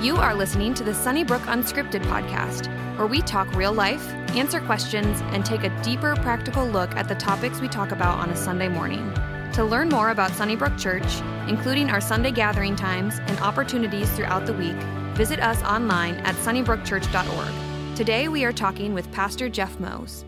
You are listening to the Sunnybrook Unscripted podcast, where we talk real life, answer questions, and take a deeper practical look at the topics we talk about on a Sunday morning. To learn more about Sunnybrook Church, including our Sunday gathering times and opportunities throughout the week, visit us online at sunnybrookchurch.org. Today we are talking with Pastor Jeff Moes.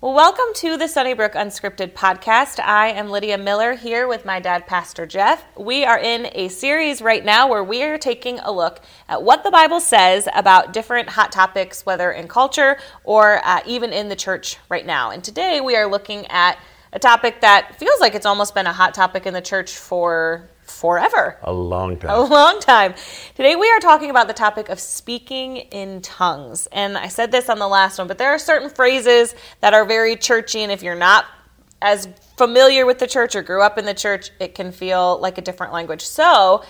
Well, welcome to the Sunnybrook Unscripted podcast. I am Lydia Miller here with my dad, Pastor Jeff. We are in a series right now where we are taking a look at what the Bible says about different hot topics, whether in culture or uh, even in the church right now. And today we are looking at a topic that feels like it's almost been a hot topic in the church for forever. A long time. A long time. Today we are talking about the topic of speaking in tongues. And I said this on the last one, but there are certain phrases that are very churchy, and if you're not as familiar with the church or grew up in the church, it can feel like a different language. So,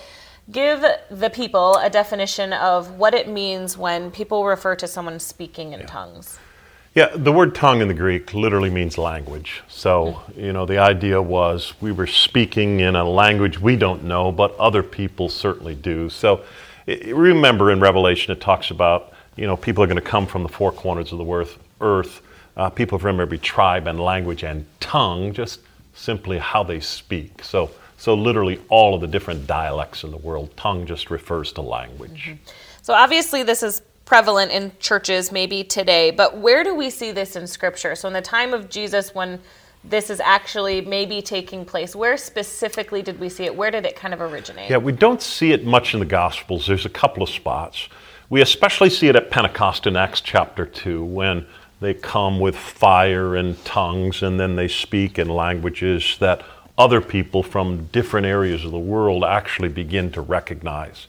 give the people a definition of what it means when people refer to someone speaking in yeah. tongues. Yeah, the word tongue in the Greek literally means language. So, you know, the idea was we were speaking in a language we don't know, but other people certainly do. So, remember in Revelation it talks about, you know, people are going to come from the four corners of the earth, uh, people from every tribe and language and tongue, just simply how they speak. So, so literally all of the different dialects in the world, tongue just refers to language. Mm-hmm. So obviously this is prevalent in churches maybe today, but where do we see this in Scripture? So, in the time of Jesus, when this is actually maybe taking place, where specifically did we see it? Where did it kind of originate? Yeah, we don't see it much in the Gospels. There's a couple of spots. We especially see it at Pentecost in Acts chapter 2 when they come with fire and tongues and then they speak in languages that other people from different areas of the world actually begin to recognize.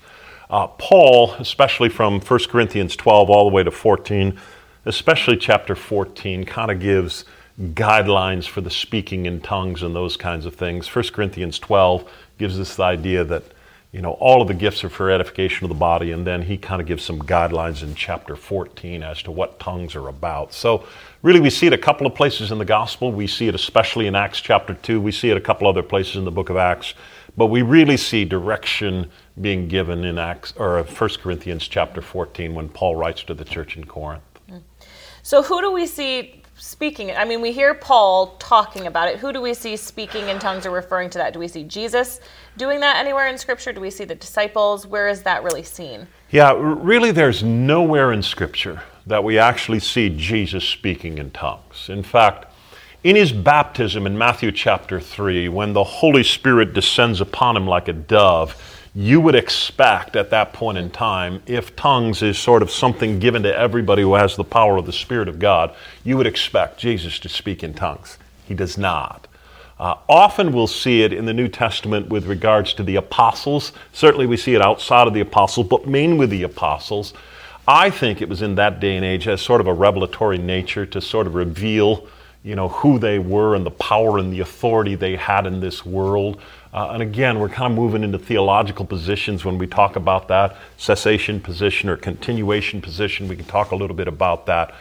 Uh, Paul, especially from 1 Corinthians 12 all the way to 14, especially chapter 14, kind of gives guidelines for the speaking in tongues and those kinds of things. 1 Corinthians 12 gives us the idea that you know all of the gifts are for edification of the body and then he kind of gives some guidelines in chapter 14 as to what tongues are about. So really we see it a couple of places in the gospel. We see it especially in acts chapter 2 we see it a couple other places in the book of acts but we really see direction being given in Acts or 1 Corinthians chapter 14 when Paul writes to the church in Corinth. Mm. So who do we see speaking? I mean, we hear Paul talking about it. Who do we see speaking in tongues or referring to that? Do we see Jesus doing that anywhere in Scripture? Do we see the disciples? Where is that really seen? Yeah, really, there's nowhere in Scripture that we actually see Jesus speaking in tongues. In fact, in his baptism in Matthew chapter 3, when the Holy Spirit descends upon him like a dove, you would expect at that point in time, if tongues is sort of something given to everybody who has the power of the Spirit of God, you would expect Jesus to speak in tongues. He does not. Uh, often we'll see it in the New Testament with regards to the apostles. Certainly we see it outside of the apostles, but mainly with the apostles. I think it was in that day and age as sort of a revelatory nature to sort of reveal you know, who they were and the power and the authority they had in this world. Uh, and again, we're kind of moving into theological positions when we talk about that cessation position or continuation position. We can talk a little bit about that.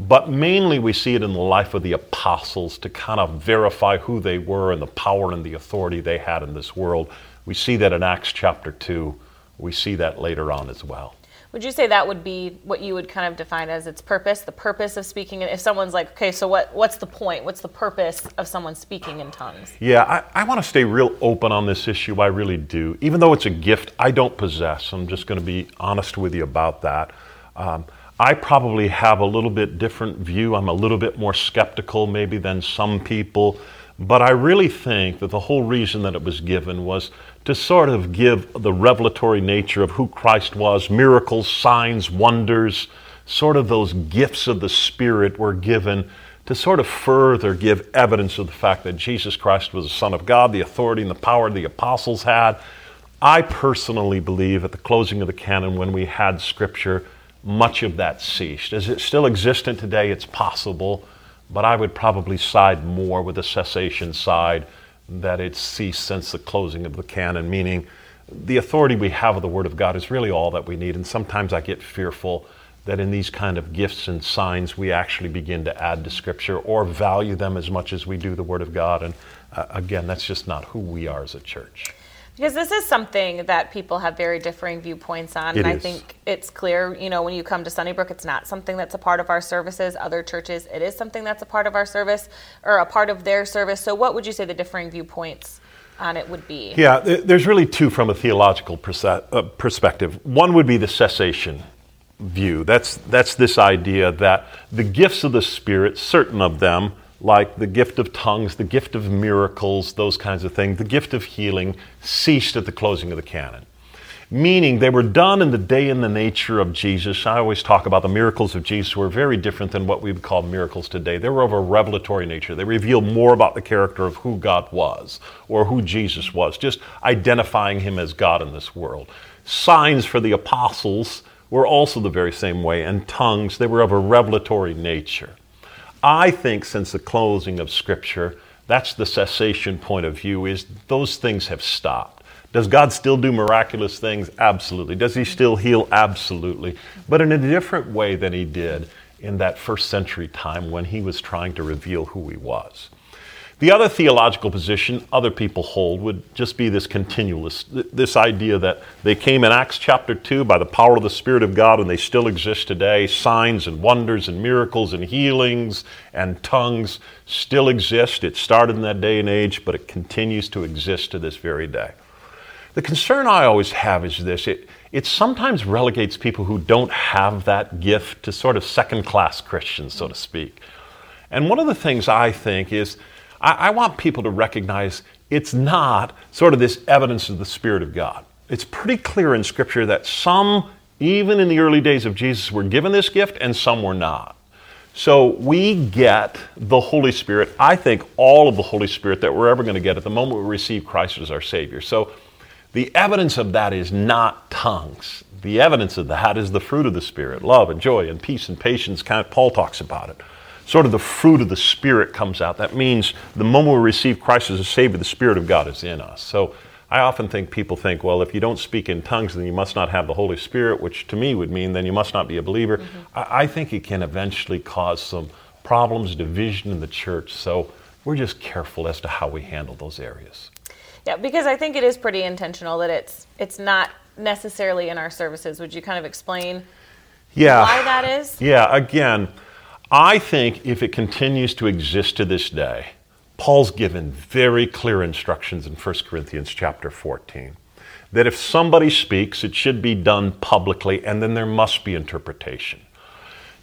But mainly, we see it in the life of the apostles to kind of verify who they were and the power and the authority they had in this world. We see that in Acts chapter 2. We see that later on as well. Would you say that would be what you would kind of define as its purpose, the purpose of speaking? If someone's like, okay, so what, what's the point? What's the purpose of someone speaking in tongues? Yeah, I, I want to stay real open on this issue. I really do. Even though it's a gift I don't possess, I'm just going to be honest with you about that. Um, I probably have a little bit different view. I'm a little bit more skeptical maybe than some people. But I really think that the whole reason that it was given was to sort of give the revelatory nature of who Christ was miracles, signs, wonders, sort of those gifts of the Spirit were given to sort of further give evidence of the fact that Jesus Christ was the Son of God, the authority and the power the apostles had. I personally believe at the closing of the canon, when we had Scripture, much of that ceased. Is it still existent today? It's possible but I would probably side more with the cessation side that it's ceased since the closing of the canon, meaning the authority we have of the Word of God is really all that we need. And sometimes I get fearful that in these kind of gifts and signs, we actually begin to add to Scripture or value them as much as we do the Word of God. And uh, again, that's just not who we are as a church. Because this is something that people have very differing viewpoints on. It and I is. think it's clear, you know, when you come to Sunnybrook, it's not something that's a part of our services. Other churches, it is something that's a part of our service or a part of their service. So, what would you say the differing viewpoints on it would be? Yeah, there's really two from a theological uh, perspective. One would be the cessation view. That's, that's this idea that the gifts of the Spirit, certain of them, like the gift of tongues, the gift of miracles, those kinds of things, the gift of healing, ceased at the closing of the canon. Meaning they were done in the day and the nature of Jesus. I always talk about the miracles of Jesus were very different than what we would call miracles today. They were of a revelatory nature. They revealed more about the character of who God was or who Jesus was, just identifying him as God in this world. Signs for the apostles were also the very same way, and tongues, they were of a revelatory nature. I think since the closing of Scripture, that's the cessation point of view, is those things have stopped. Does God still do miraculous things? Absolutely. Does He still heal? Absolutely. But in a different way than He did in that first century time when He was trying to reveal who He was. The other theological position other people hold would just be this continuous, this idea that they came in Acts chapter 2 by the power of the Spirit of God and they still exist today. Signs and wonders and miracles and healings and tongues still exist. It started in that day and age, but it continues to exist to this very day. The concern I always have is this it, it sometimes relegates people who don't have that gift to sort of second class Christians, so to speak. And one of the things I think is I, I want people to recognize it's not sort of this evidence of the Spirit of God. It's pretty clear in Scripture that some, even in the early days of Jesus, were given this gift and some were not. So we get the Holy Spirit, I think all of the Holy Spirit that we're ever going to get at the moment we receive Christ as our Savior. So the evidence of that is not tongues. The evidence of that is the fruit of the Spirit love and joy and peace and patience. Paul talks about it. Sort of the fruit of the Spirit comes out. That means the moment we receive Christ as a Savior, the Spirit of God is in us. So I often think people think, well, if you don't speak in tongues, then you must not have the Holy Spirit, which to me would mean then you must not be a believer. Mm-hmm. I, I think it can eventually cause some problems, division in the church. So we're just careful as to how we handle those areas. Yeah, because I think it is pretty intentional that it's it's not necessarily in our services. Would you kind of explain yeah. why that is? Yeah, again, I think if it continues to exist to this day, Paul's given very clear instructions in 1 Corinthians chapter 14 that if somebody speaks, it should be done publicly and then there must be interpretation.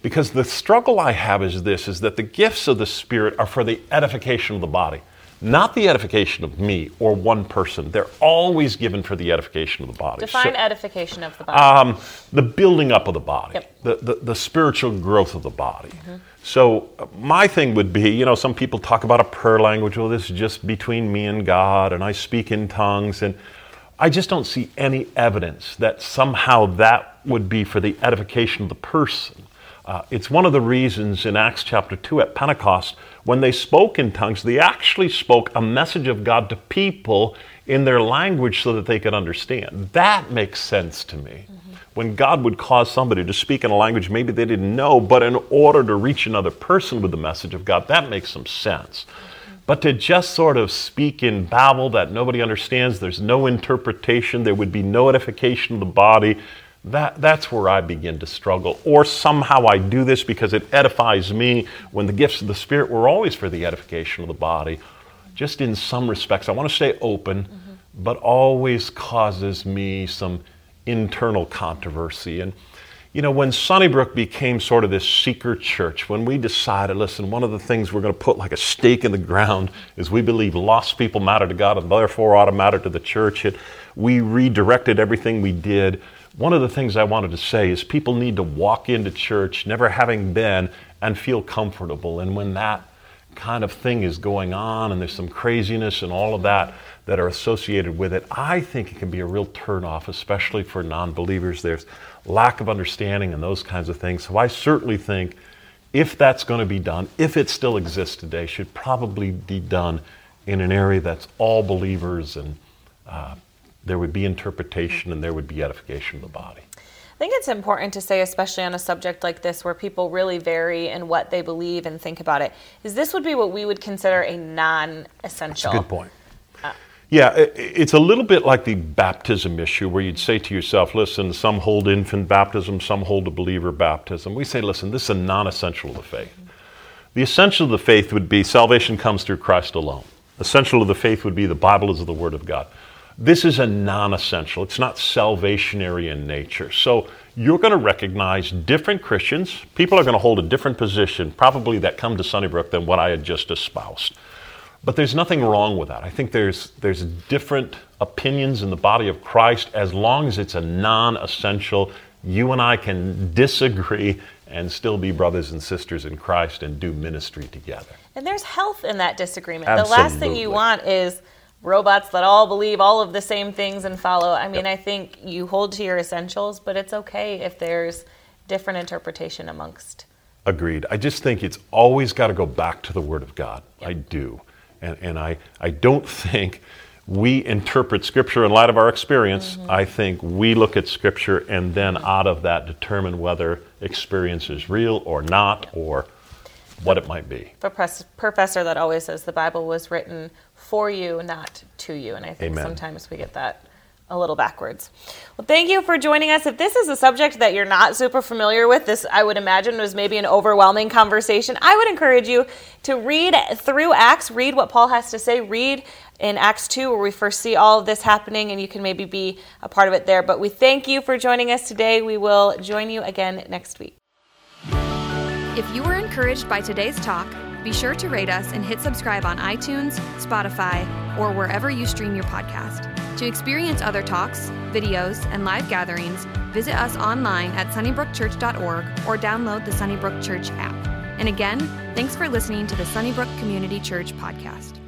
Because the struggle I have is this is that the gifts of the Spirit are for the edification of the body not the edification of me or one person. They're always given for the edification of the body. Define so, edification of the body. Um, the building up of the body, yep. the, the, the, spiritual growth of the body. Mm-hmm. So, uh, my thing would be you know, some people talk about a prayer language. Well, this is just between me and God, and I speak in tongues. And I just don't see any evidence that somehow that would be for the edification of the person. Uh, it's one of the reasons in Acts chapter 2 at Pentecost, when they spoke in tongues, they actually spoke a message of God to people in their language so that they could understand. That makes sense to me. Mm-hmm. When God would cause somebody to speak in a language maybe they didn't know, but in order to reach another person with the message of God, that makes some sense. Mm-hmm. But to just sort of speak in babble that nobody understands, there's no interpretation, there would be no edification of the body, that, that's where I begin to struggle. Or somehow I do this because it edifies me when the gifts of the Spirit were always for the edification of the body. Just in some respects, I want to stay open, mm-hmm. but always causes me some internal controversy. And, you know, when Sunnybrook became sort of this seeker church, when we decided, listen, one of the things we're going to put like a stake in the ground is we believe lost people matter to God and therefore ought to matter to the church. It, we redirected everything we did one of the things I wanted to say is people need to walk into church never having been and feel comfortable. And when that kind of thing is going on and there's some craziness and all of that that are associated with it, I think it can be a real turnoff, especially for non believers. There's lack of understanding and those kinds of things. So I certainly think if that's going to be done, if it still exists today, should probably be done in an area that's all believers and uh, there would be interpretation and there would be edification of the body. I think it's important to say, especially on a subject like this where people really vary in what they believe and think about it, is this would be what we would consider a non essential. Good point. Uh, Yeah, it's a little bit like the baptism issue where you'd say to yourself, listen, some hold infant baptism, some hold a believer baptism. We say, listen, this is a non essential of the faith. The essential of the faith would be salvation comes through Christ alone. Essential of the faith would be the Bible is the Word of God. This is a non essential, it's not salvationary in nature. So you're going to recognize different Christians. People are going to hold a different position, probably that come to Sunnybrook, than what I had just espoused. But there's nothing wrong with that. I think there's, there's different opinions in the body of Christ as long as it's a non essential. You and I can disagree and still be brothers and sisters in Christ and do ministry together. And there's health in that disagreement. Absolutely. The last thing you want is robots that all believe all of the same things and follow. I mean, yep. I think you hold to your essentials, but it's okay if there's different interpretation amongst. Agreed. I just think it's always got to go back to the Word of God. Yep. I do. And, and I, I don't think we interpret Scripture in light of our experience. Mm-hmm. I think we look at Scripture and then out of that determine whether experience is real or not or what it might be. The professor that always says the Bible was written for you, not to you. And I think Amen. sometimes we get that a little backwards. Well, thank you for joining us. If this is a subject that you're not super familiar with, this I would imagine was maybe an overwhelming conversation. I would encourage you to read through Acts, read what Paul has to say, read in Acts 2 where we first see all of this happening and you can maybe be a part of it there. But we thank you for joining us today. We will join you again next week. If you were encouraged by today's talk, be sure to rate us and hit subscribe on iTunes, Spotify, or wherever you stream your podcast. To experience other talks, videos, and live gatherings, visit us online at sunnybrookchurch.org or download the Sunnybrook Church app. And again, thanks for listening to the Sunnybrook Community Church podcast.